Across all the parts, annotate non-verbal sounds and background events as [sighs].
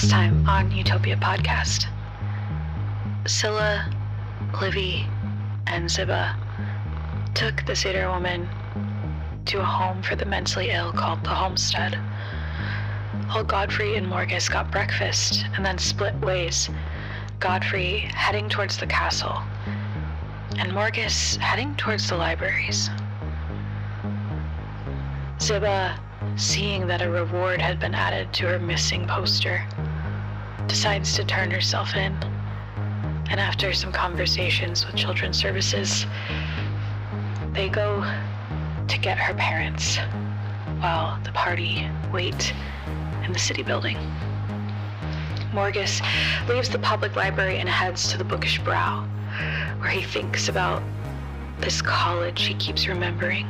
Last time on Utopia Podcast, Scylla, Livy, and Ziba took the Cedar woman to a home for the mentally ill called the Homestead. While Godfrey and Morgus got breakfast and then split ways, Godfrey heading towards the castle, and Morgus heading towards the libraries. Ziba, seeing that a reward had been added to her missing poster, decides to turn herself in. And after some conversations with Children's Services, they go to get her parents while the party wait in the city building. Morgus leaves the public library and heads to the bookish brow, where he thinks about this college he keeps remembering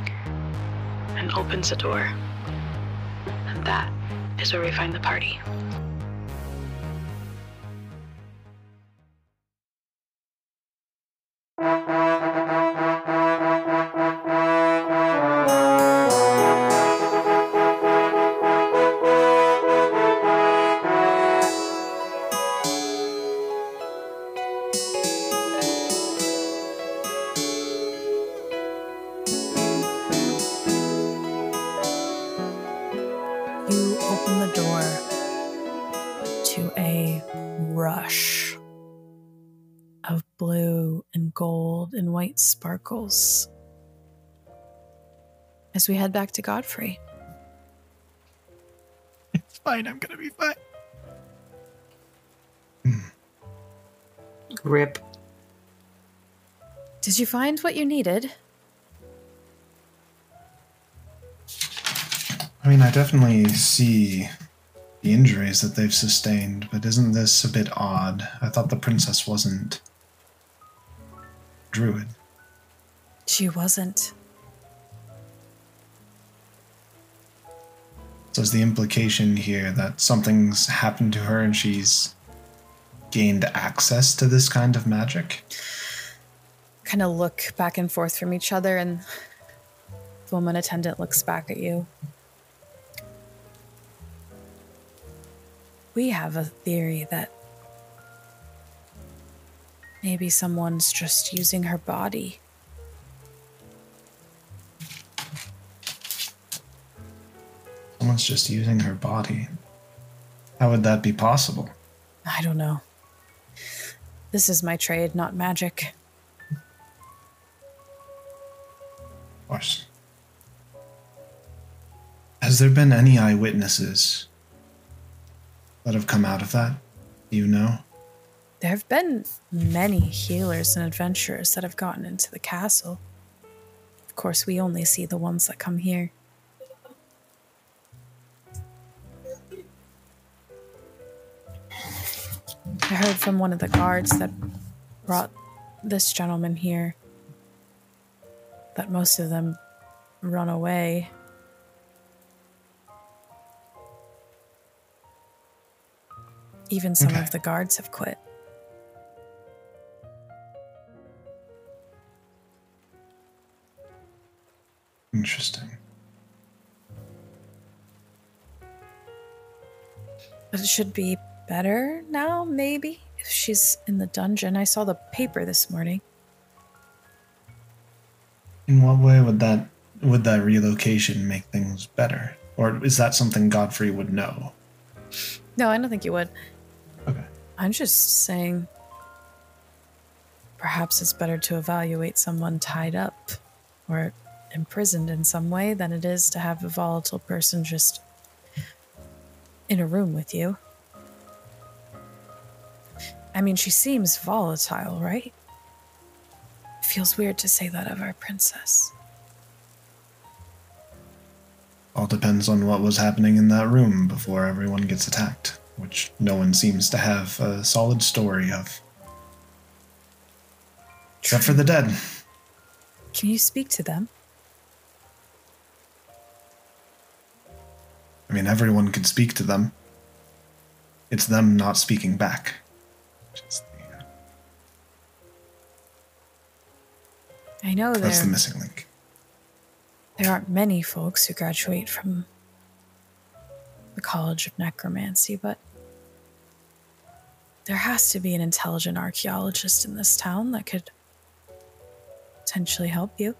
and opens a door. And that is where we find the party. Open the door to a rush of blue and gold and white sparkles as we head back to Godfrey. It's fine. I'm gonna be fine. Rip. Did you find what you needed? I mean, I definitely see the injuries that they've sustained, but isn't this a bit odd? I thought the princess wasn't druid. She wasn't. So is the implication here that something's happened to her and she's gained access to this kind of magic? Kind of look back and forth from each other, and the woman attendant looks back at you. We have a theory that maybe someone's just using her body. Someone's just using her body. How would that be possible? I don't know. This is my trade, not magic. Of course. Has there been any eyewitnesses that have come out of that? Do you know? There have been many healers and adventurers that have gotten into the castle. Of course, we only see the ones that come here. I heard from one of the guards that brought this gentleman here that most of them run away. Even some Okay. of the guards have quit. Interesting. But it should be better now, maybe? If she's in the dungeon. I saw the paper this morning. In what way would that would that relocation make things better? Or is that something Godfrey would know? No, I don't think you would. I'm just saying perhaps it's better to evaluate someone tied up or imprisoned in some way than it is to have a volatile person just in a room with you. I mean, she seems volatile, right? Feels weird to say that of our princess. All depends on what was happening in that room before everyone gets attacked, which no one seems to have a solid story of. Except for the dead. Can you speak to them? I mean, everyone could speak to them. It's them not speaking back. Is the- uh, I know That's the missing link. there aren't many folks who graduate from the College of Necromancy, but there has to be an intelligent archaeologist in this town that could potentially help you.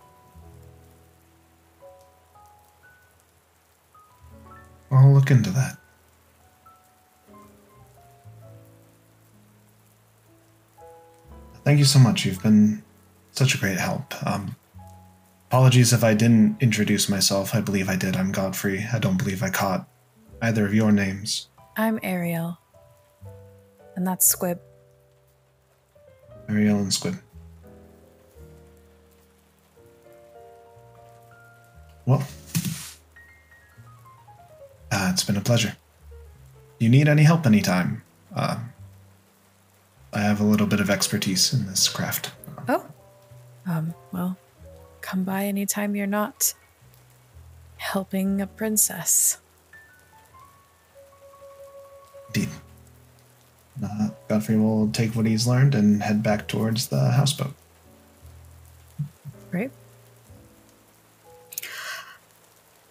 I'll look into that. Thank you so much. You've been such a great help. Um, apologies if I didn't introduce myself. I believe I did. I'm Godfrey. I don't believe I caught either of your names. I'm Ariel. And that's Squib. Ariel and Squib. Well, uh, it's been a pleasure. You need any help anytime? Uh, I have a little bit of expertise in this craft. Oh. Um, well, come by anytime you're not helping a princess. Indeed. Uh, Godfrey will take what he's learned and head back towards the houseboat. Great.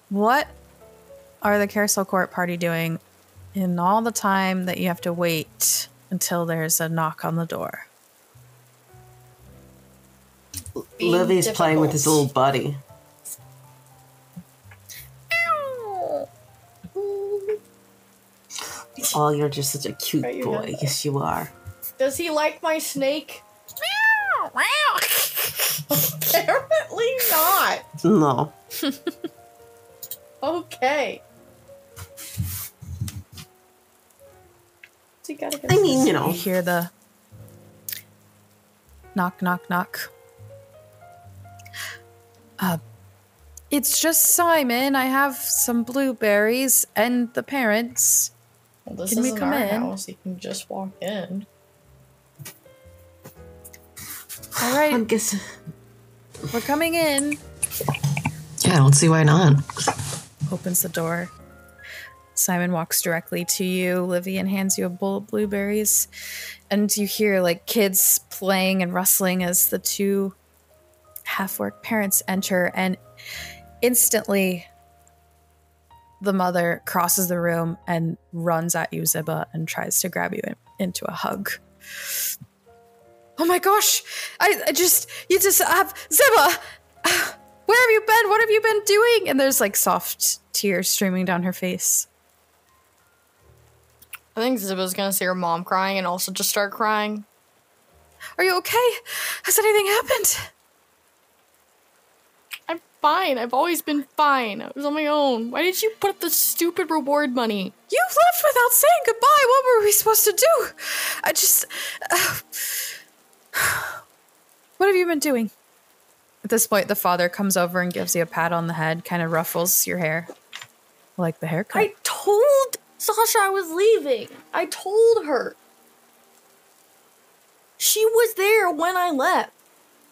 What are the Carousel Court party doing in all the time that you have to wait until there's a knock on the door? Being Livy's playing with his little buddy. Oh, you're just such a cute Right, boy. Yes, you are. Does he like my snake? [laughs] Apparently not. No. [laughs] Okay. So you gotta I mean, you You know. hear the knock, knock, knock. Uh, it's just Simon. I have some blueberries and the parents. Well, this Can we isn't come our in? house. You can just walk in. All right. I'm guessing. we're coming in. Yeah, I don't see why not. Opens the door. Simon walks directly to you, Livy, and hands you a bowl of blueberries. And you hear like kids playing and rustling as the two half work parents enter. And instantly, the mother crosses the room and runs at you, Ziba, and tries to grab you in, into a hug. Oh my gosh! I, I just, you just have Ziba! [sighs] Where have you been? What have you been doing? And there's like soft tears streaming down her face. I think Ziba's gonna see her mom crying and also just start crying. Are you okay? Has anything happened? I'm fine. I've always been fine. I was on my own. Why did you put up the stupid reward money? You left without saying goodbye. What were we supposed to do? I just. Uh, [sighs] what have you been doing? At this point, the father comes over and gives you a pat on the head, kind of ruffles your hair. Like the haircut. I told Sasha I was leaving. I told her. She was there when I left.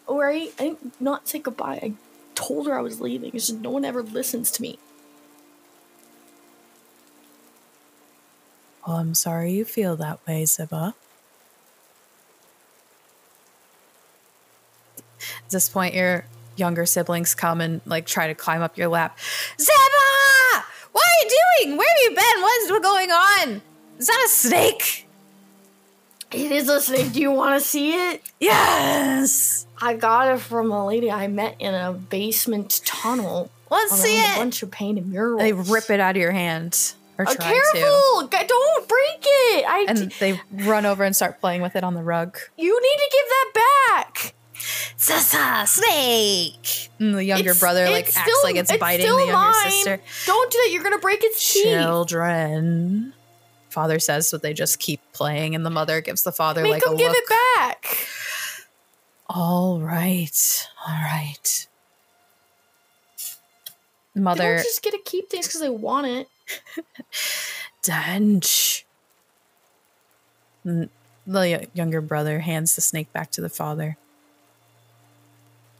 Alright? I didn't not say goodbye. I told her I was leaving. It's just no one ever listens to me. Well, I'm sorry you feel that way, Ziba. At this point, your younger siblings come and like try to climb up your lap. Ziba! What are you doing? Where have you been? What's going on? Is that a snake? It is a snake. Do you want to see it? Yes. I got it from a lady I met in a basement tunnel. Let's around see a bunch of painted murals. They rip it out of your hand, or Uh, try to, careful! G- Don't break it! I. and they run over and start playing with it on the rug. you need to give that back. Sasa snake. And the younger It's- brother like it's acts still- like it's, biting still the younger mine. sister. Don't do that. You're gonna break its teeth. Children. Father says so they just keep playing, and the mother gives the father Make like a give look. it back. All right, all right. They Mother don't just get to keep things because they want it. [laughs] Dench. Mm, The younger brother hands the snake back to the father.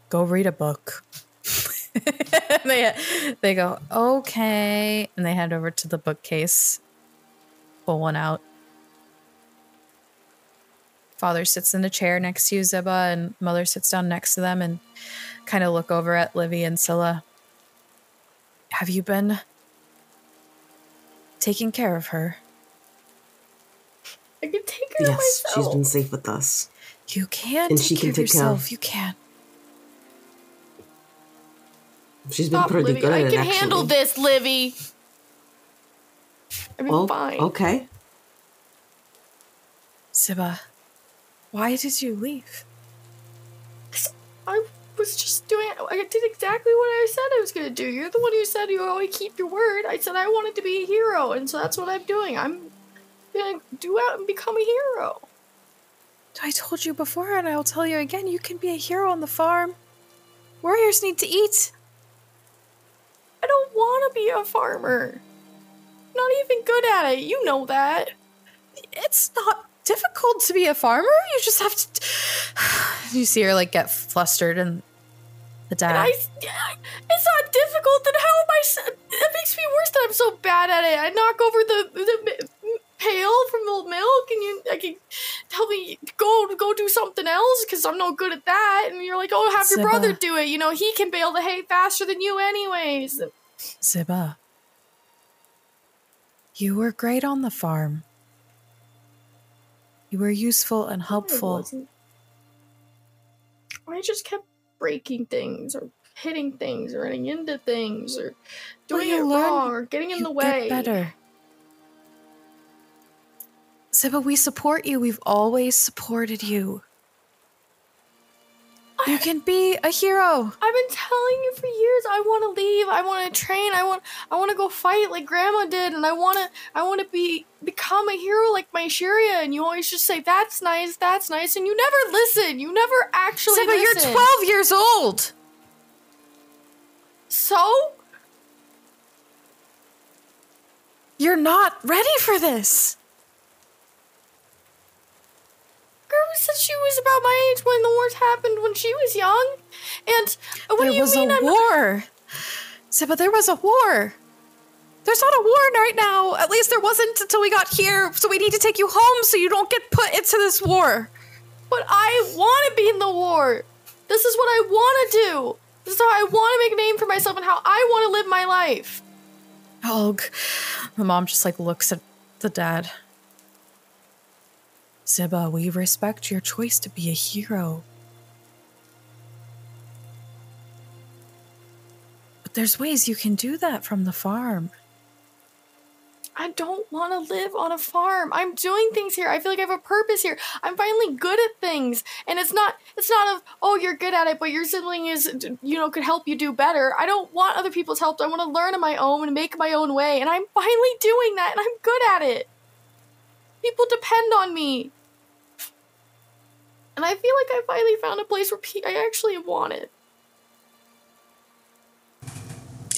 Go read a book. [laughs] they, they go, okay. And they head over to the bookcase, pull one out. Father sits in a chair next to you, Ziba, and mother sits down next to them and kind of look over at Livy and Scylla. Have you been taking care of her? I can take care of Yes, myself. she's been safe with us. You can And take she care can of take care of- yourself. You can. She's been Stop, pretty Livy. good I at can it, actually. handle this, Livy. I mean, Oh, fine. okay. Ziba, why did you leave? I was just doing. I did exactly what I said I was gonna do. You're the one who said you always keep your word. I said I wanted to be a hero, and so that's what I'm doing. I'm gonna do out and become a hero. I told you before, and I'll tell you again you can be a hero on the farm. Warriors need to eat. I don't want to be a farmer. Not even good at it. You know that. It's not difficult to be a farmer. You just have to. [sighs] you see her like get flustered, and the dad. And I, it's not difficult. Then how am I? It makes me worse that I'm so bad at it. I knock over the the pail from the milk, and you, I can tell me go go do something else because I'm no good at that. And you're like, oh, have your brother do it. You know, he can bale the hay faster than you, anyways. Ziba, you were great on the farm. You were useful and I helpful. wasn't. I just kept breaking things or hitting things or running into things or doing you it learn- wrong or getting in the way. Get better. Ziba, we support you. We've always supported you. You can be a hero. I've been telling you for years I want to leave. I want to train. I want I want to go fight like grandma did and I want to I want to be become a hero like my Shiria and you always just say that's nice, that's nice and you never listen. You never actually Ziba, listen. you're 12 years old. So? You're not ready for this. Said she was about my age when the wars happened when she was young. And what there do you was mean a I'm war. Ziba, there was a war. There's not a war right now. At least there wasn't until we got here. So we need to take you home so you don't get put into this war. But I want to be in the war. This is what I want to do. This is how I want to make a name for myself and how I want to live my life. Ugh. The mom just like looks at the dad. Ziba, we respect your choice to be a hero. But there's ways you can do that from the farm. I don't want to live on a farm. I'm doing things here. I feel like I have a purpose here. I'm finally good at things. And it's not it's not of, oh, you're good at it, but your sibling is you know could help you do better. I don't want other people's help. I want to learn on my own and make my own way. And I'm finally doing that and I'm good at it. People depend on me. And I feel like I finally found a place where I actually want it.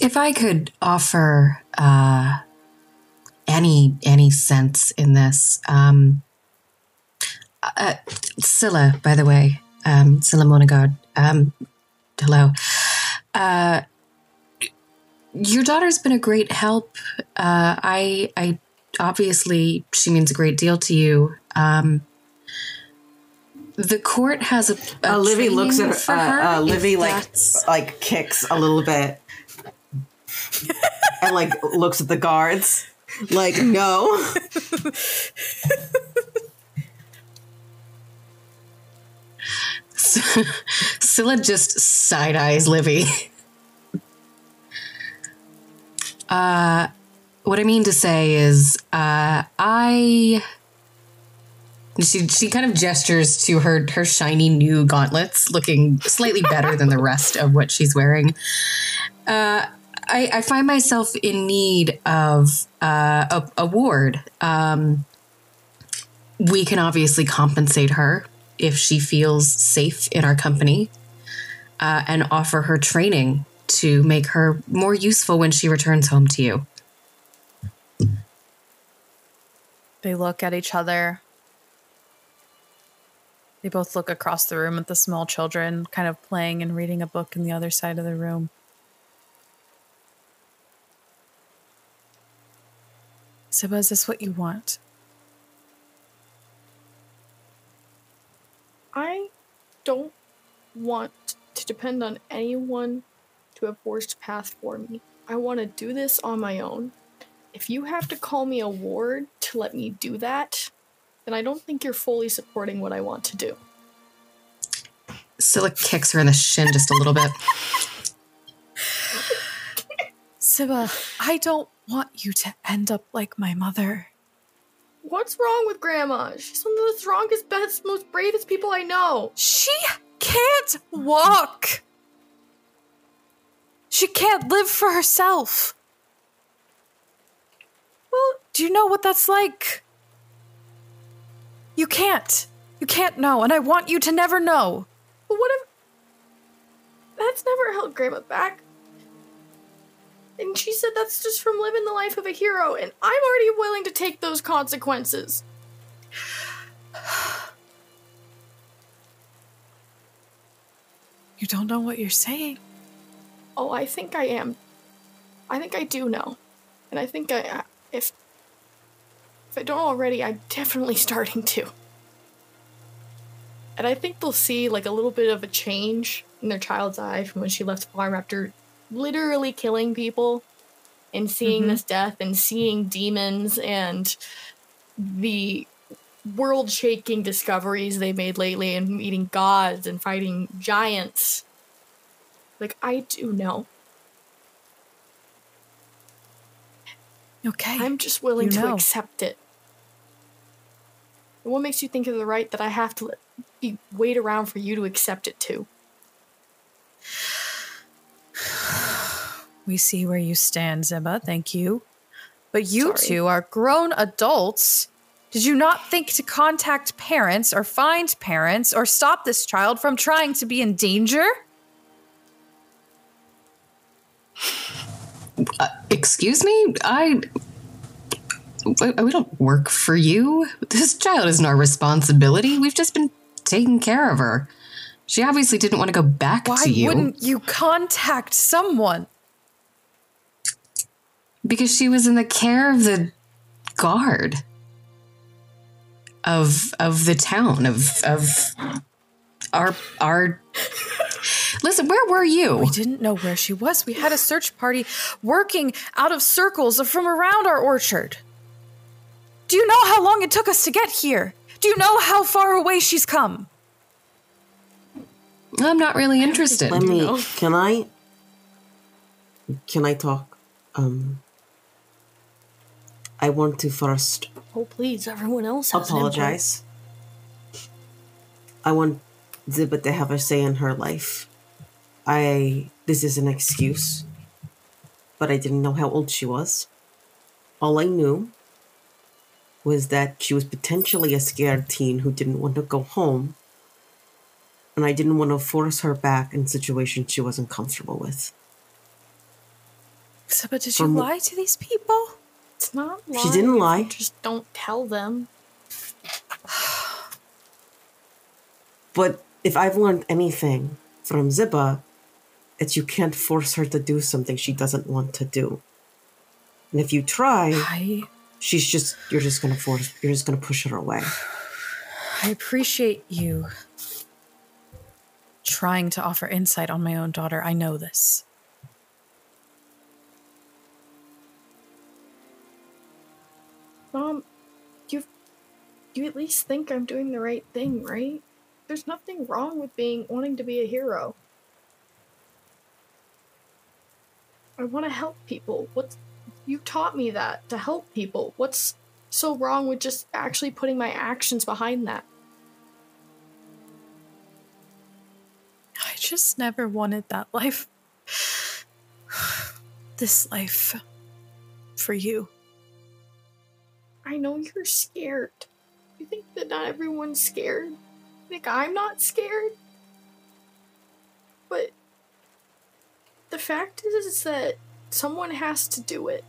If I could offer uh, any any sense in this, um, uh, Scylla, by the way, um, Scylla Monagard, um, hello. Uh, your daughter's been a great help. Uh, I, I obviously she means a great deal to you. Um, the court has a, a Uh, Livy looks at her. Uh, uh, Livy like that's- like kicks a little bit, [laughs] and like looks at the guards. Like no. [laughs] Scylla just side eyes Livy. uh, what I mean to say is, uh, I. She she kind of gestures to her her shiny new gauntlets, looking slightly better than the rest of what she's wearing. Uh, I, I find myself in need of uh, a, a ward. Um, we can obviously compensate her if she feels safe in our company uh, and offer her training to make her more useful when she returns home to you. They look at each other. They both look across the room at the small children, kind of playing and reading a book in the other side of the room. Ziba, is this what you want? I don't want to depend on anyone to have forced path for me. I want to do this on my own. If you have to call me a ward to let me do that, then I don't think you're fully supporting what I want to do. Scylla kicks her in the shin just a little bit. Ziba, I don't want you to end up like my mother. What's wrong with Grandma? She's one of the strongest, best, most bravest people I know. She can't walk. She can't live for herself. Well, do you know what that's like? You can't. You can't know, and I want you to never know. But what if. That's never held Grandma back. And she said that's just from living the life of a hero, and I'm already willing to take those consequences. You don't know what you're saying. Oh, I think I am. I think I do know. And I think I. If. If I don't already, I'm definitely [laughs] starting to. And I think they'll see like a little bit of a change in their child's eye from when she left the farm after literally killing people and seeing mm-hmm. this death and seeing demons and the world shaking discoveries they made lately and meeting gods and fighting giants. Like, I do know. Okay. I'm just willing You to know. accept it. And what makes you think of the right that I have to let you wait around for you to accept it too? We see where you stand, Ziba. Thank you. But you Sorry. two are grown adults. Did you not think to contact parents or find parents or stop this child from trying to be in danger? Uh, excuse me? I. We don't work for you. This child isn't our responsibility. We've just been taking care of her. She obviously didn't want to go back Why to you Why wouldn't you contact someone? because she was in the care of the guard of of the town of of our our. [laughs] Listen, where were you? We didn't know where she was. We had a search party working out of circles from around our orchard. Do you know how long it took us to get here? Do you know how far away she's come? I'm not really interested. Let me. know. Can I? Can I talk? Um. I want to first Oh, please, everyone else has an apologize. I want Ziba to have a say in her life. I. This is an excuse. But I didn't know how old she was. All I knew was that she was potentially a scared teen who didn't want to go home. And I didn't want to force her back in situations she wasn't comfortable with. So, but did you From- lie to these people? It's not She didn't lie. Just don't tell them. [sighs] But if I've learned anything from Ziba, it's you can't force her to do something she doesn't want to do. And if you try, I she's just you're just gonna force you're just gonna push her away. I appreciate you trying to offer insight on my own daughter. I know this. Mom, you you at least think I'm doing the right thing, right? There's nothing wrong with being wanting to be a hero. I want to help people. What's you taught me that to help people. What's so wrong with just actually putting my actions behind that? I just never wanted that life. This life for you. I know you're scared. You think that not everyone's scared? You think I'm not scared? But the fact is, is that someone has to do it.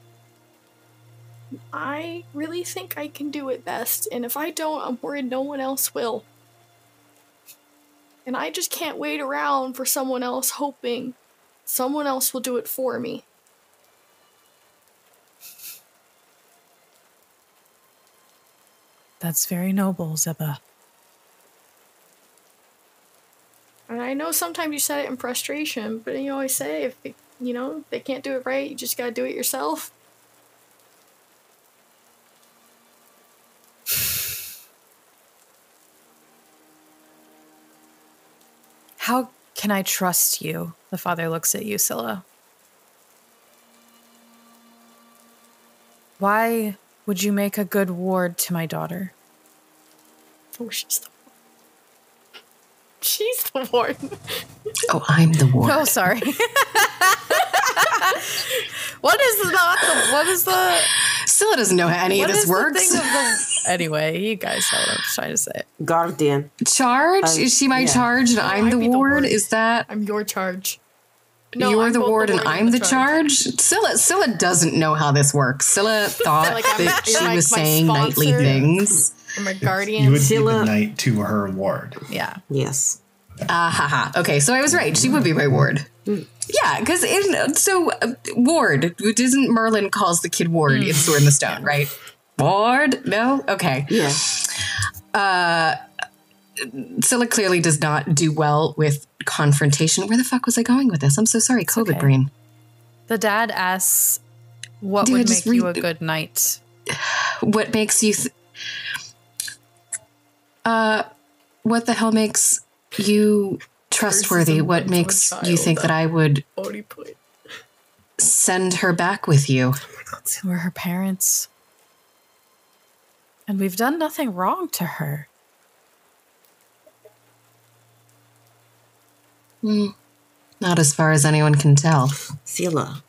I really think I can do it best, and if I don't, I'm worried no one else will. And I just can't wait around for someone else hoping someone else will do it for me. That's very noble, Ziba. And I know sometimes you said it in frustration, but you always say if it, you know they can't do it right, you just gotta do it yourself. How can I trust you? The father looks at you, Scylla. Why would you make a good ward to my daughter? Oh, she's the She's the warden. Oh, I'm the [laughs] oh, ward. Oh, sorry. [laughs] what is the, what is the Scylla doesn't know how any what of this is the works. thing of the- [laughs] anyway, you guys know what I'm trying to say. Guardian. charge? Um, is she my yeah. charge and I'm the be the ward? ward. Is that I'm your charge. you're I'm the both ward and I'm the charge? Scylla Scylla doesn't know how this works. Scylla [laughs] thought Like I'm- that she like was my saying nightly things. I'm a guardian. You guardian. would be the knight to her ward. Yeah. Yes. Ah ha ha. Okay, so I was right. She would be my ward. Yeah, because so uh, ward isn't Merlin calls the kid ward in Sword in the Stone, right? Ward? No. Okay. Yeah. Scylla clearly does not do well with confrontation. Where the fuck was I going with this? I'm so sorry. COVID okay. brain. The dad asks, "What Dude, would make you a good knight?" What makes you? Th- uh, what the hell makes you trustworthy? What makes you think that I would send her back with you? We're her parents, and we've done nothing wrong to her. Not as far as anyone can tell. Scylla.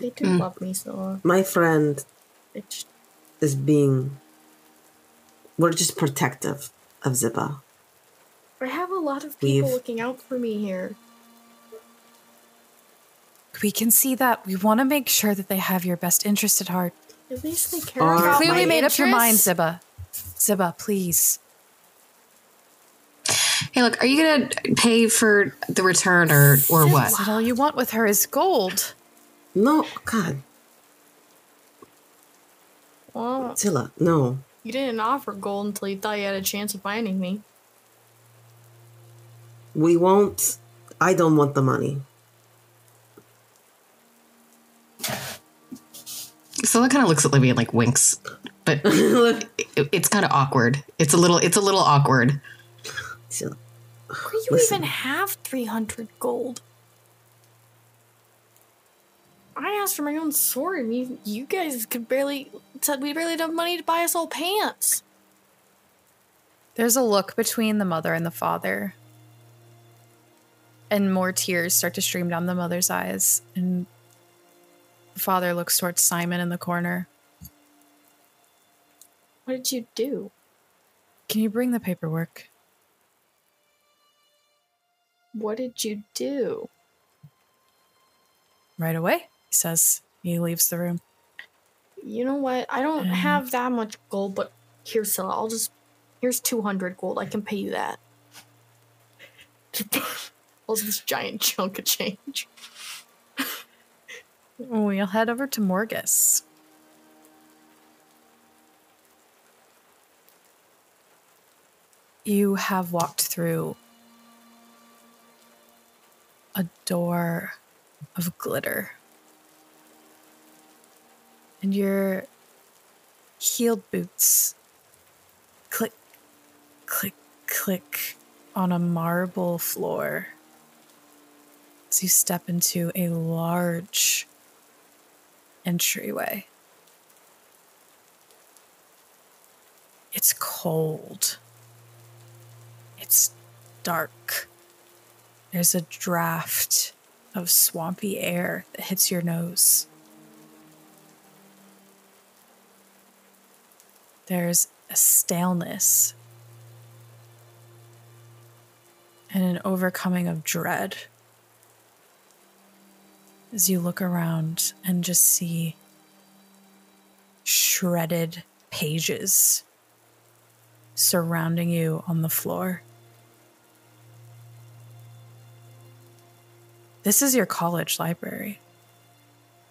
They do Mm. love me so. My friend It's is being. We're just protective of Ziba. I have a lot of people We've- looking out for me here. We can see that. We want to make sure that they have your best interest at heart. At least they care Are- about Clearly my made up your mind, interests. Ziba. Ziba, please. Hey, look, are you gonna pay for the return or or what? All you want with her is gold. No, God. Well, Scylla, no. you didn't offer gold until you thought you had a chance of finding me. We won't. I don't want the money. Scylla kind of looks at Livy and like winks, but [laughs] it, it's kind of awkward. It's a little, it's a little awkward. Scylla. Where do you Listen. even have 300 gold? I asked for my own sword, and you, you guys could barely said we barely have money to buy us all pants. There's a look between the mother and the father. And more tears start to stream down the mother's eyes. And the father looks towards Simon in the corner. What did you do? Can you bring the paperwork? What did you do? Right away, he says. He leaves the room. You know what? I don't Um. have that much gold, but here's. I'll just here's 200 gold. I can pay you that. [laughs] This giant [laughs] chunk of change. We'll head over to Morgus. You have walked through a door of glitter. And your heeled boots click, click, click on a marble floor as you step into a large entryway. It's cold. It's dark. There's a draft of swampy air that hits your nose. There's a staleness and an overcoming of dread as you look around and just see shredded pages surrounding you on the floor. This is your college library.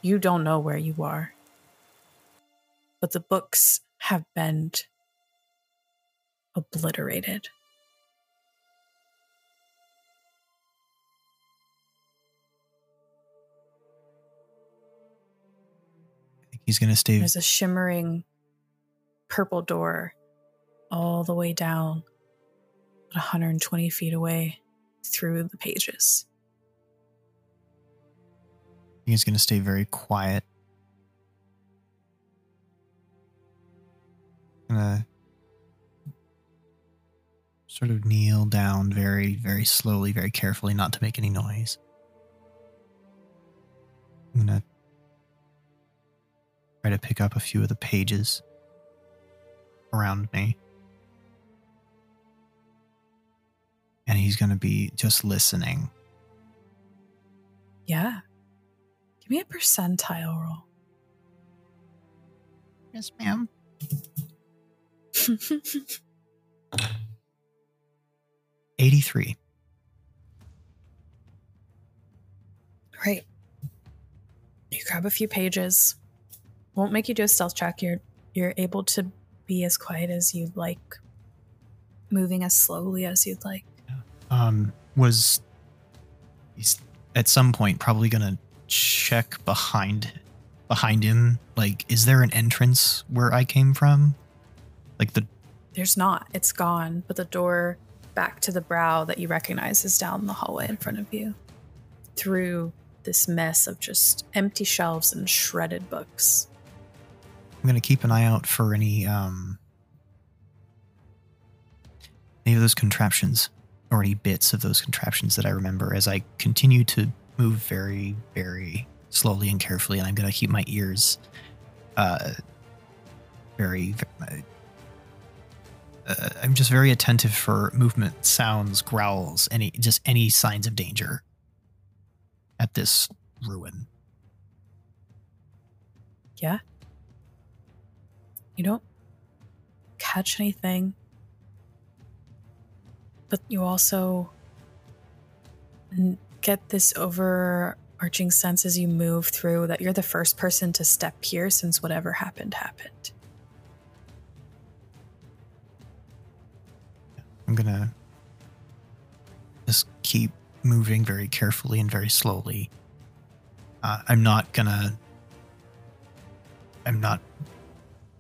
You don't know where you are, but the books have been obliterated. He's gonna stay. There's a shimmering purple door all the way down 120 feet away through the pages. He's going to stay very quiet. Gonna sort of kneel down very, very slowly, very carefully, not to make any noise. I'm gonna try to pick up a few of the pages around me. And he's gonna be just listening. Yeah. Give me a percentile roll. Yes, ma'am. [laughs] 83. right. You grab a few pages. Won't make you do a stealth check. You're you're able to be as quiet as you'd like, moving as slowly as you'd like. um, was he's at some point probably gonna check behind behind him. Like, is there an entrance where I came from? Like the There's not. It's gone, but the door back to the brow that you recognize is down the hallway in front of you. Through this mess of just empty shelves and shredded books. I'm gonna keep an eye out for any um any of those contraptions or any bits of those contraptions that I remember as I continue to move very, very slowly and carefully, and I'm gonna keep my ears uh very, very uh, I'm just very attentive for movement, sounds, growls, any just any signs of danger at this ruin. Yeah. You don't catch anything, but you also get this overarching sense as you move through that you're the first person to step here since whatever happened happened. I'm gonna just keep moving very carefully and very slowly. Uh, I'm not gonna. I'm not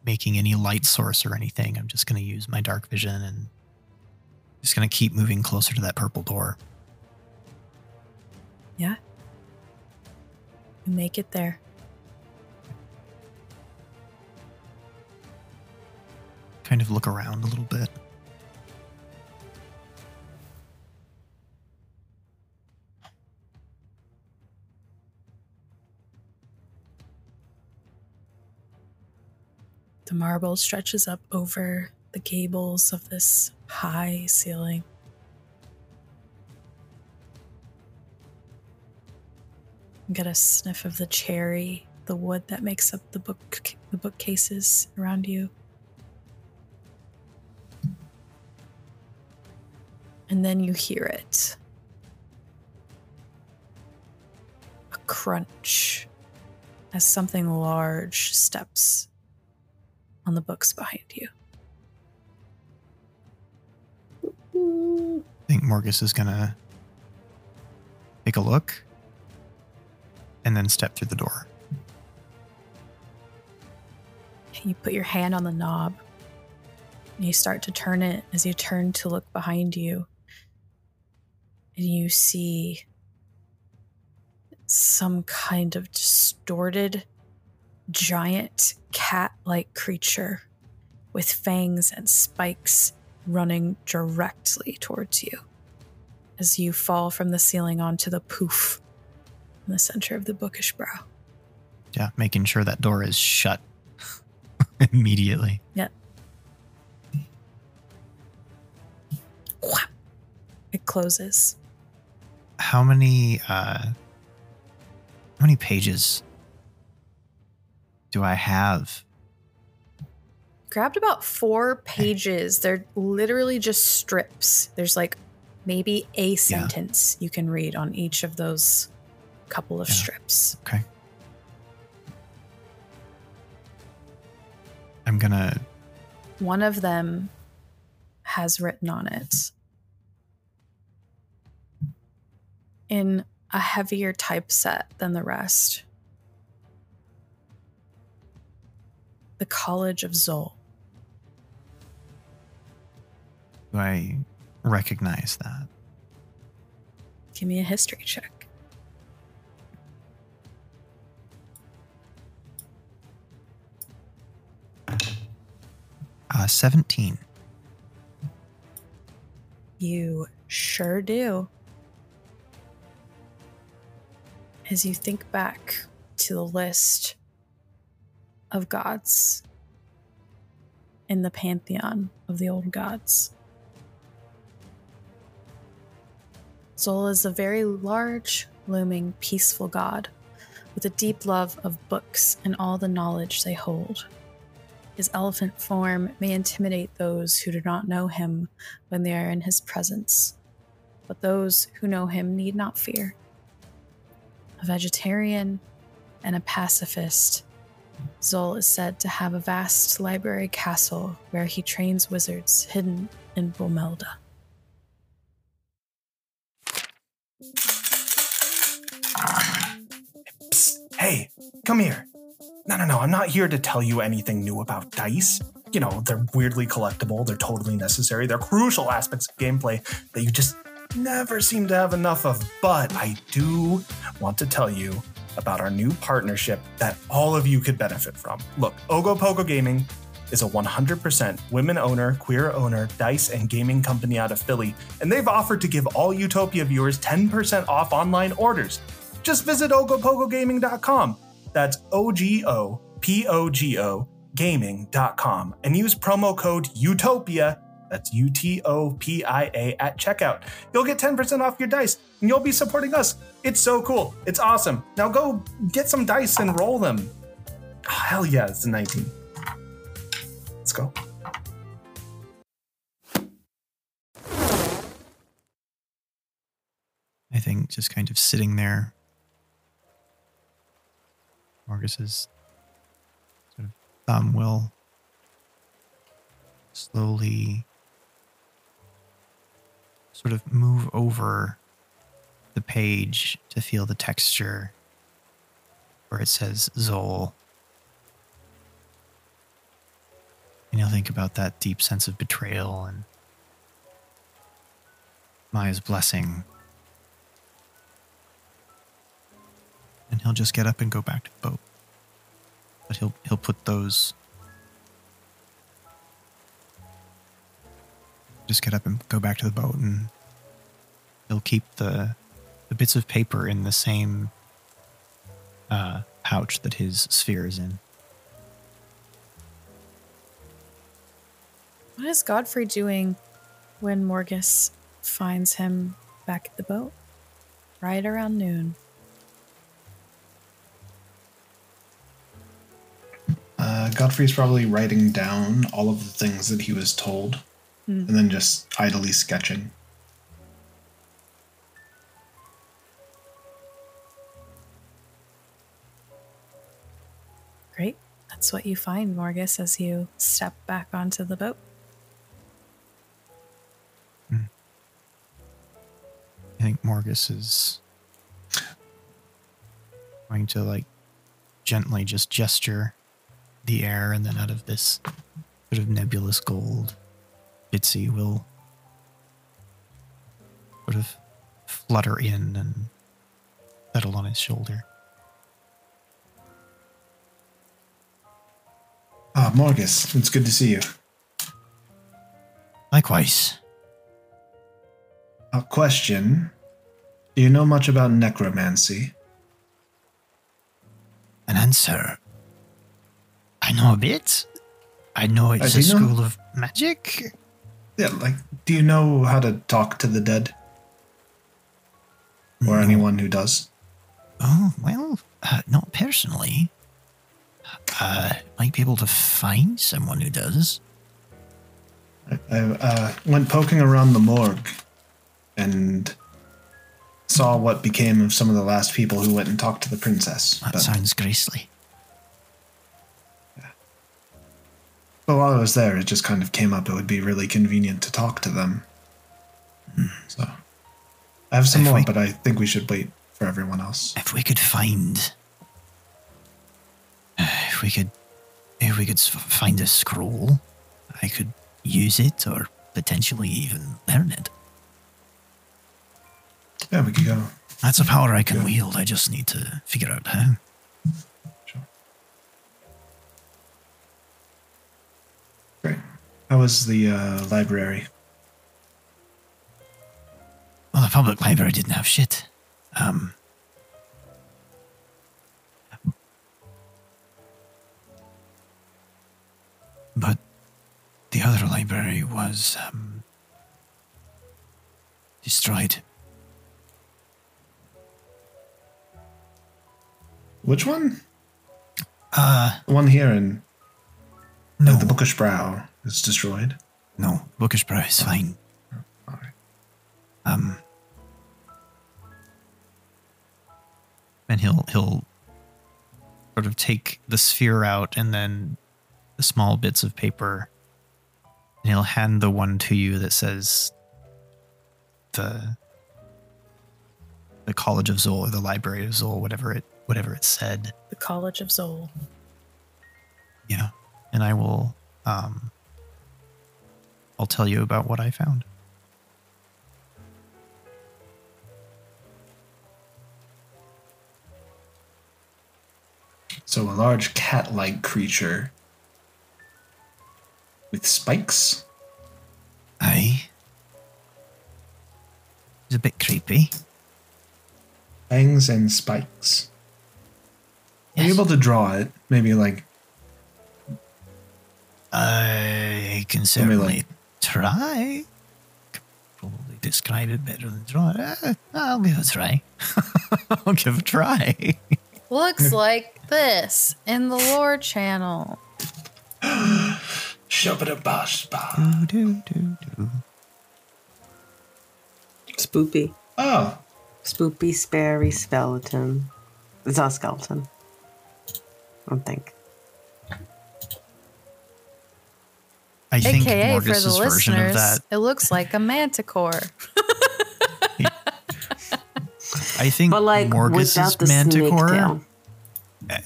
making any light source or anything. I'm just gonna use my dark vision and just gonna keep moving closer to that purple door. Yeah. You make it there. Kind of look around a little bit. The marble stretches up over the gables of this high ceiling. Get a sniff of the cherry, the wood that makes up the book the bookcases around you. And then you hear it. A crunch as something large steps on the books behind you. I think Morgus is gonna take a look and then step through the door. You put your hand on the knob and you start to turn it as you turn to look behind you. And you see some kind of distorted, giant cat like creature with fangs and spikes running directly towards you as you fall from the ceiling onto the poof in the center of the bookish brow. Yeah, making sure that door is shut [laughs] immediately. Whap! It closes. How many uh how many pages do I have? grabbed about four pages. They're literally just strips. There's like maybe a sentence you can read on each of those couple of Yeah. strips. Okay. I'm gonna One of them has written on it in a heavier typeset than the rest. The College of Zol. do I recognize that. Give me a history check. Uh, 17. You sure do. As you think back to the list of gods in the pantheon of the old gods, Zol is a very large, looming, peaceful god with a deep love of books and all the knowledge they hold. His elephant form may intimidate those who do not know him when they are in his presence, but those who know him need not fear. A vegetarian and a pacifist, Zol is said to have a vast library castle where he trains wizards hidden in Bomelda. Psst, hey, come here. No, no, no, I'm not here to tell you anything new about dice. You know, they're weirdly collectible, they're totally necessary, they're crucial aspects of gameplay that you just never seem to have enough of. But I do want to tell you about our new partnership that all of you could benefit from. Look, Ogopogo Gaming is a 100% women owner, queer owner, dice and gaming company out of Philly, and they've offered to give all Utopia viewers 10% off online orders. Just visit ogopogogaming.com. That's O G O P O G O gaming.com and use promo code UTOPIA. That's U T O P I A at checkout. You'll get 10% off your dice and you'll be supporting us. It's so cool. It's awesome. Now go get some dice and roll them. Oh, hell yeah, it's a 19. Let's go. I think just kind of sitting there. Morgus's sort of thumb will slowly sort of move over the page to feel the texture where it says Zol. And you'll think about that deep sense of betrayal and Maya's blessing and he'll just get up and go back to the boat. But he'll he'll put those just get up and go back to the boat and he'll keep the the bits of paper in the same uh, pouch that his sphere is in. What is Godfrey doing when Morgus finds him back at the boat? Right around noon. Uh, Godfrey's probably writing down all of the things that he was told Hmm. and then just idly sketching. Great. That's what you find, Morgus, as you step back onto the boat. I think Morgus is going to like gently just gesture the air, and then out of this sort of nebulous gold, Bitsy will sort of flutter in and settle on his shoulder. Ah, Morgus, it's good to see you. Likewise, A question. Do you know much about necromancy? an answer. I know a bit. I know it's do a know? school of magic. Yeah, like, do you know how to talk to the dead? Or No. anyone who does? Oh, well, uh, not personally. Uh, might be able to find someone who does. I, I uh, went poking around the morgue and saw what became of some of the last people who went and talked to the princess. That But, sounds gracely. But while I was there, it just kind of came up. It would be really convenient to talk to them. Hmm, so I have some If more, we- but I think we should wait for everyone else. If we could find, if we could, if we could find a scroll, I could use it or potentially even learn it. Yeah, we could go. That's a power I can wield. I just need to figure out how. How was the uh, library? Well, the public library didn't have shit. Um, but the other library was um, destroyed. Which one? Uh, The one here in no, the Bookish Brow is destroyed. no, Bookish Brow is fine. All right. Um, and he'll he'll sort of take the sphere out and then the small bits of paper, and he'll hand the one to you that says the the College of Zol or the Library of Zol, whatever it whatever it said. The College of Zol. Yeah, and I will um, I'll tell you about what I found. So a large cat-like creature with spikes. Aye. It's a bit creepy. fangs and spikes. Are you able to draw it? Maybe like I can certainly look. Try. Could Probably describe it better than draw. Uh, I'll give it a try. [laughs] I'll give it a try. Looks [laughs] like this in the lore channel. [gasps] Shabba-da-bash-ba. Do, do, do, do. Spoopy. Oh, Spoopy, sparry, skeleton. It's not a skeleton. I don't think. I think AKA for the Morgus's version of listeners, that. it looks like a manticore. I think But like Morgus's without the manticore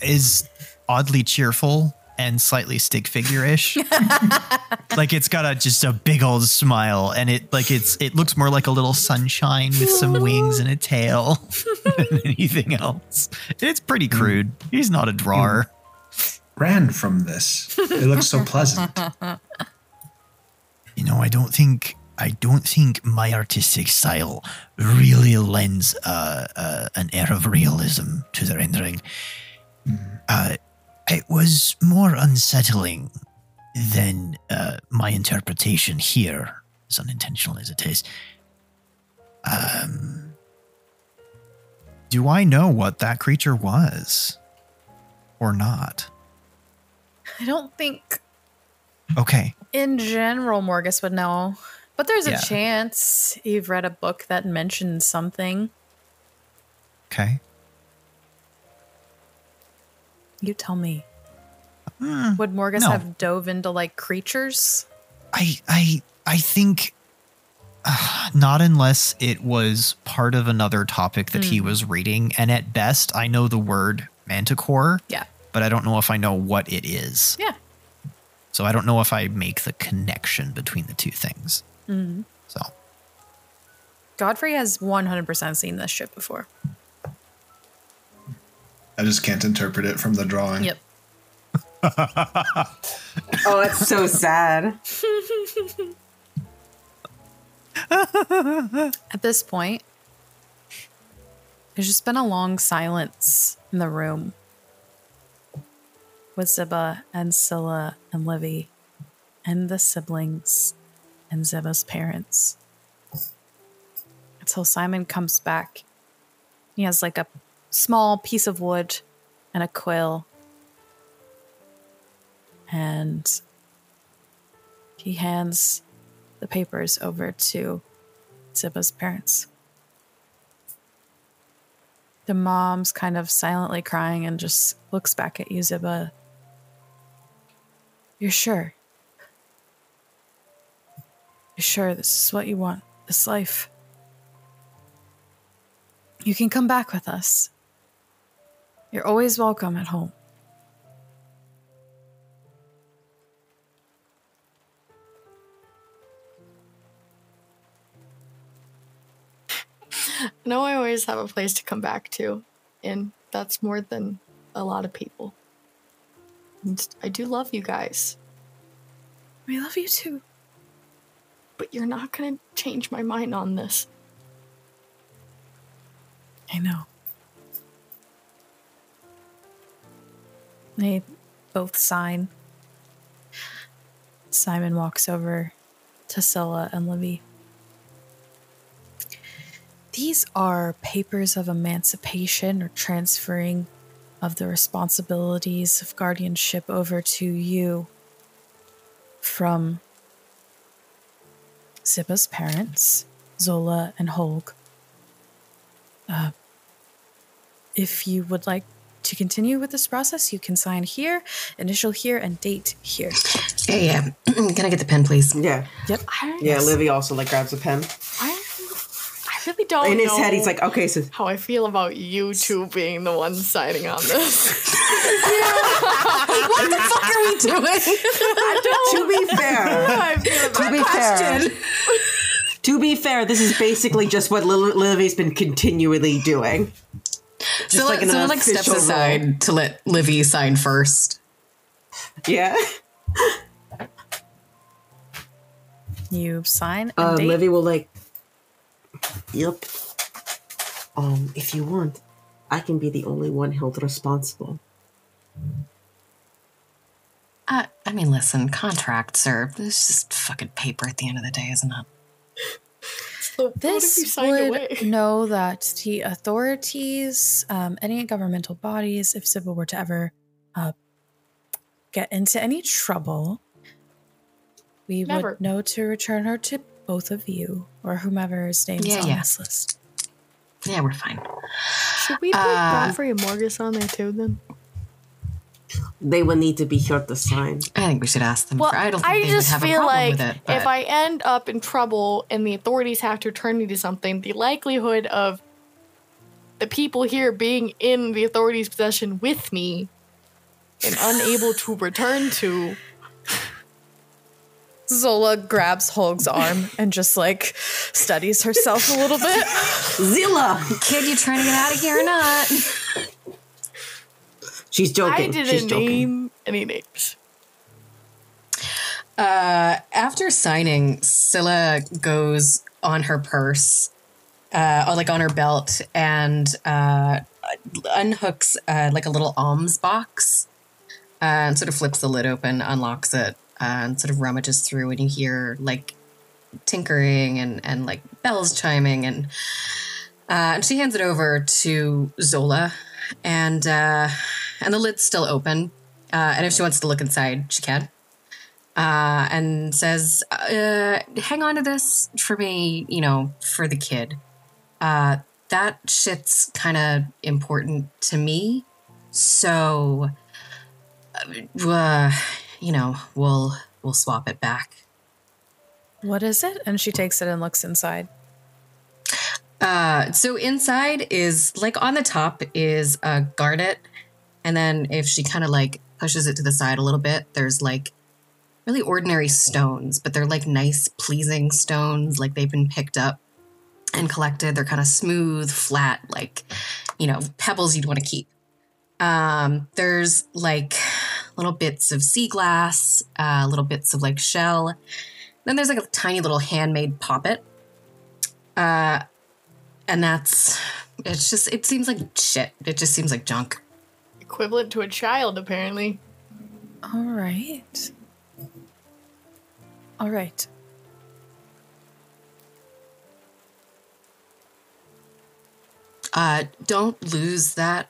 is oddly cheerful and slightly stick figure-ish. [laughs] like it's got a just a big old smile and it like it's it looks more like a little sunshine with some wings and a tail [laughs] than anything else. It's pretty hmm. crude. He's not a drawer. ran from this. It looks so pleasant. [laughs] You know, I don't think I don't think my artistic style really lends uh, uh, an air of realism to the rendering. Uh, it was more unsettling than uh, my interpretation here, as unintentional as it is. Um, do I know what that creature was, or not? I don't think Okay, in general Morgus would know. But there's a Yeah. chance you've read a book that mentions something. okay. You tell me. Hmm. Would Morgus No. have dove into like creatures? I I I think uh, not unless it was part of another topic that he was reading, and at best, I know the word manticore, Yeah. but I don't know if I know what it is. Yeah. So I don't know if I make the connection between the two things. Mm-hmm. So Godfrey has 100% seen this shit before. I just can't interpret it from the drawing. Yep. [laughs] Oh, that's so sad. [laughs] At this point, there's just been a long silence in the room with Ziba and Scylla and Livy and the siblings and Ziba's parents. Until Simon comes back. He has like a small piece of wood and a quill. And he hands the papers over to Ziba's parents. The mom's kind of silently crying and just looks back at you, Ziba. You're sure? You're sure this is what you want? This life? You can come back with us. You're always welcome at home. [laughs] I know I always have a place to come back to, and that's more than a lot of people. And I do love you guys, We love you too. but you're not gonna change my mind on this. I know. They both sign. Simon walks over to Scylla and Livy. These are papers of emancipation or transferring of the responsibilities of guardianship over to you from Ziba's parents, Zola and Holg. Uh, if you would like to continue with this process, you can sign here, initial here, and date here. Yeah, yeah. [clears throat] Can I get the pen, please? Yeah. I, Yeah, Livy also like grabs a pen. I, I don't In his know head, he's like, okay, so how I feel about you two being the ones signing on this. [laughs] [laughs] What the fuck are we doing? to be fair, [laughs] I feel about to be fair, to be fair, this is basically just what Lil- Livy's been continually doing. Just so like like, so like steps role. aside to let Livy sign first. Yeah. You sign and uh, date. Livy will like. Yep. Um, if you want, I can be the only one held responsible. Uh, I mean, listen, contracts are it's just fucking paper at the end of the day, isn't it? [laughs] So what if you this would away? [laughs] know that the authorities, um, any governmental bodies, if Ziba were to ever uh, get into any trouble, we Never. would know to return her to both of you or whomever's name is Yeah, on yeah. this list. Yeah, we're fine. Should we put Uh, Godfrey and Morgus on there too then? They will need to be here to sign. I think we should ask them. Well, for, I don't think I they just would have a feel problem like with it. If I end up in trouble and the authorities have to turn me to something, the likelihood of the people here being in the authorities' possession with me and unable to return to. Zola grabs Holg's arm and just like studies herself a little bit. Zilla! kid, you trying to get out of here or not? She's joking. She's didn't joking. name any names. Uh, after signing, Scylla goes on her purse, uh, or like on her belt, and uh, unhooks uh, like a little alms box, uh, and sort of flips the lid open, unlocks it, and sort of rummages through, and you hear like tinkering and and like bells chiming, and uh, and she hands it over to Zola, and uh, and the lid's still open, uh, and if she wants to look inside, she can uh, and says, uh, "Hang on to this for me, you know, for the kid. Uh, that shit's kind of important to me, so, uh, you know, we'll we'll swap it back." what is it? And she takes it and looks inside. Uh, so inside is like on the top is a garnet, and then if she kind of like pushes it to the side a little bit, there's like really ordinary stones, but they're like nice, pleasing stones, like they've been picked up and collected. They're kind of smooth, flat, like you know pebbles you'd want to keep. Um, there's like little bits of sea glass, uh, little bits of like shell. Then there's like a tiny little handmade poppet. Uh, and that's it's just it seems like shit. It just seems like junk. Equivalent to a child, apparently. All right. All right. Uh, don't lose that,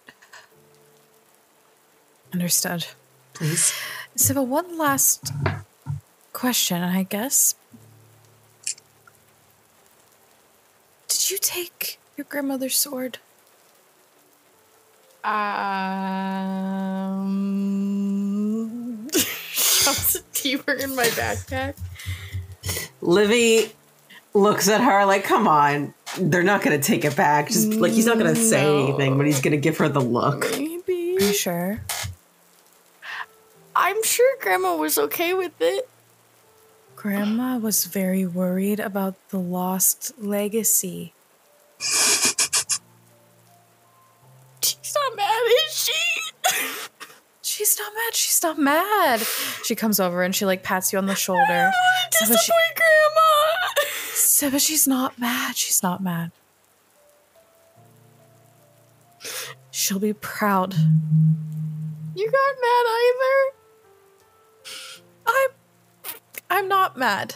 Understood. Please. So, but one last question, I guess. Did you take your grandmother's sword? Um, [laughs] shoves it deeper in my backpack. Livy looks at her like, come on. They're not going to take it back. Just like, he's not going to say No. anything, but he's going to give her the look. Maybe. Are you sure? I'm sure Grandma was okay with it. Grandma was very worried about the lost legacy. She's not mad, is she? She's not mad. She's not mad. She comes over and she like pats you on the shoulder. [laughs] Disappoint she, Grandma. So, but she's not mad. She's not mad. She'll be proud. You got mad either? I'm I'm not mad.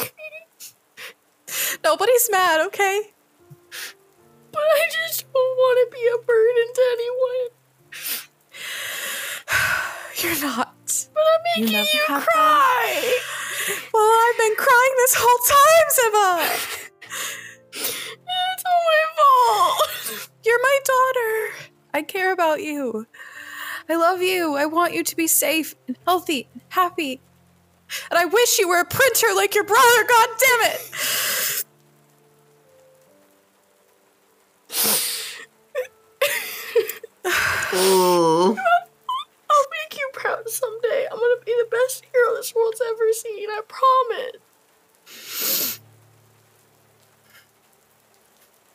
Okay. Nobody's mad, okay? But I just don't want to be a burden to anyone. [sighs] You're not. But I'm making you, have cry. Well, I've been crying this whole time, Ziba. It's all my fault. You're my daughter. I care about you. I love you. I want you to be safe and healthy and happy. And I wish you were a printer like your brother, god damn it. [sighs] I'll make you proud someday. I'm gonna be the best hero this world's ever seen. I promise.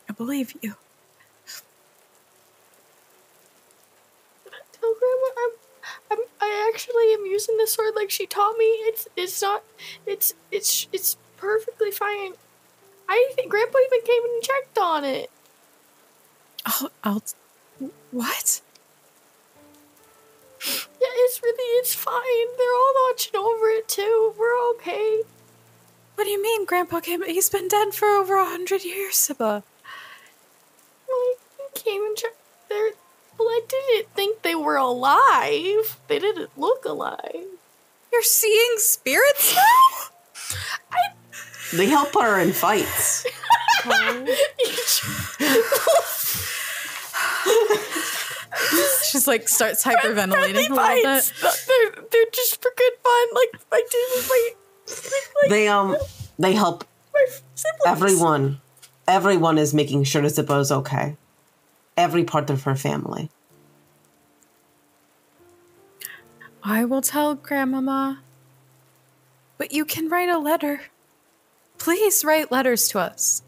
I believe you. Tell Grandma I'm, I'm, I actually am using the sword like she taught me. It's, it's not, it's, it's, it's perfectly fine. I think Grandpa even came and checked on it. I'll, I'll what? Yeah, it's really, it's fine. They're all watching over it too. We're okay. What do you mean, Grandpa came? He's been dead for over a hundred years, Ziba. Like, he came and checked. They're, well, I didn't think they were alive. They didn't look alive. You're seeing spirits now? They help her in fights. [laughs] She's like starts hyperventilating a little fights. bit. They're, they're just for good fun. Like, I did with my, like, They um they help everyone. Everyone is making sure that Ziba's okay. Every part of her family. I will tell Grandmama. But you can write a letter. Please write letters to us.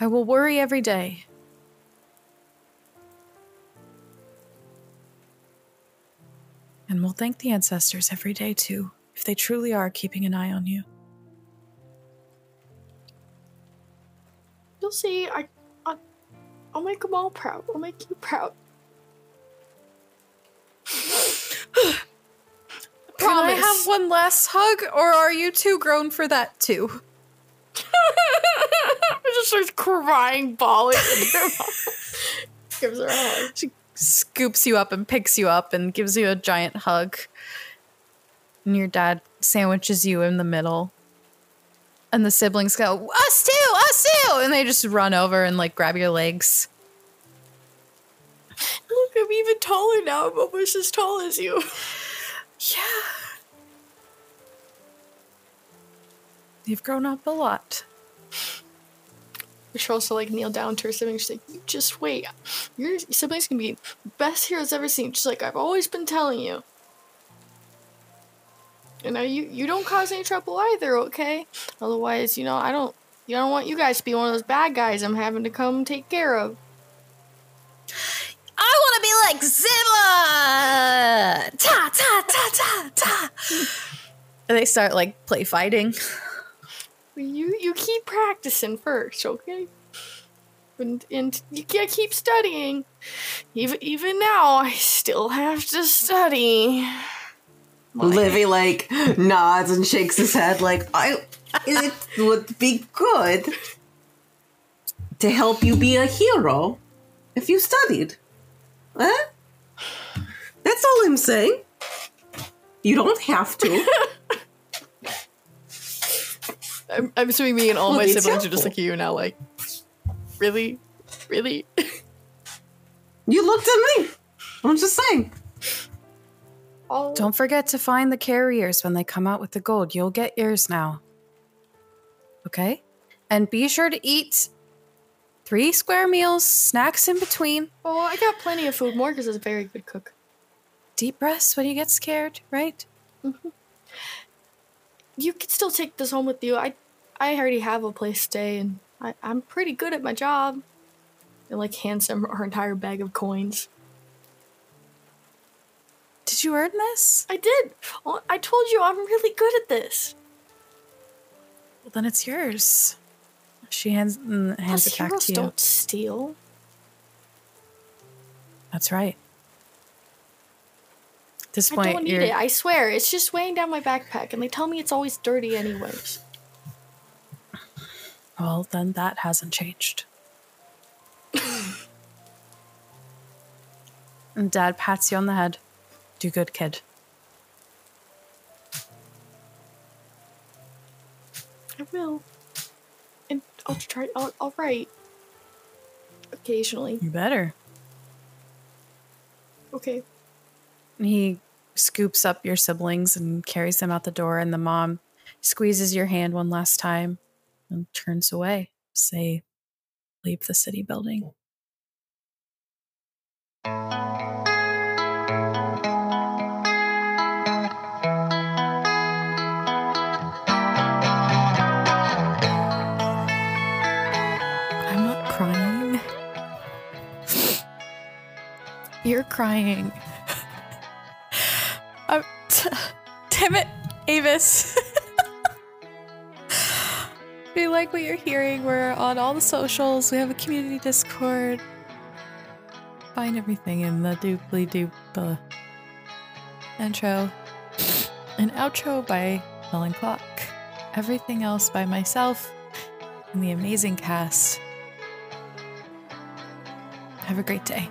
I will worry every day. And we'll thank the ancestors every day too, if they truly are keeping an eye on you. You'll see. I, I, I'll make them all proud. I'll make you proud. Promise. [sighs] Can I have one last hug, or are you too grown for that too? I [laughs] just starts crying, bawling. in mouth. [laughs] Gives her a hug. She scoops you up and picks you up and gives you a giant hug. And your dad sandwiches you in the middle. And the siblings go, Us too, us too! And they just run over and like grab your legs. Look, I'm even taller now. I'm almost as tall as you. [laughs] Yeah. You've grown up a lot. She also like kneel down to her siblings. She's like, "You just wait. Your siblings can be best heroes ever seen." She's like I've always been telling you. And now you you don't cause any trouble either, okay? Otherwise, you know I don't. You don't want you guys to be one of those bad guys I'm having to come take care of. I want to be like Ziba! Ta ta ta ta ta! And they start like play fighting. You you keep practicing first, okay? And and you gotta keep studying. Even even now, I still have to study. Livy like nods and shakes his head like I it would be good to help you be a hero if you studied. Huh? That's all I'm saying. You don't have to. [laughs] I'm, I'm assuming me and all Well, my it's siblings are just helpful. like you now, like, really, really. [laughs] You looked at me. I'm just saying. All Don't forget to find the carriers when they come out with the gold. You'll get yours now. Okay? And be sure to eat three square meals, snacks in between. Oh, I got plenty of food. Morgus is a very good cook. Deep breaths when you get scared, right? Mm-hmm. You can still take this home with you. I, I already have a place to stay, and I, I'm pretty good at my job. and like hands him [laughs] her entire bag of coins. Did you earn this? I did. I told you I'm really good at this. Well, then it's yours. She hands mm, hands Plus, it back heroes to you. don't steal. That's right. At this I point, don't need it. I swear. It's just weighing down my backpack, and they tell me it's always dirty anyways. well. Then that hasn't changed. [laughs] and Dad pats you on the head. Do good, kid. I will. And I'll try. I'll, I'll write. Occasionally. You better. Okay. And he scoops up your siblings and carries them out the door, and the mom squeezes your hand one last time and turns away. Say, leave the city building. You're crying. I'm t- [laughs] damn it, Avis. [laughs] you like what you're hearing, we're on all the socials. We have a community Discord. Find everything in the dooply doop uh, intro and outro by Helen Clock. Everything else by myself and the amazing cast. Have a great day.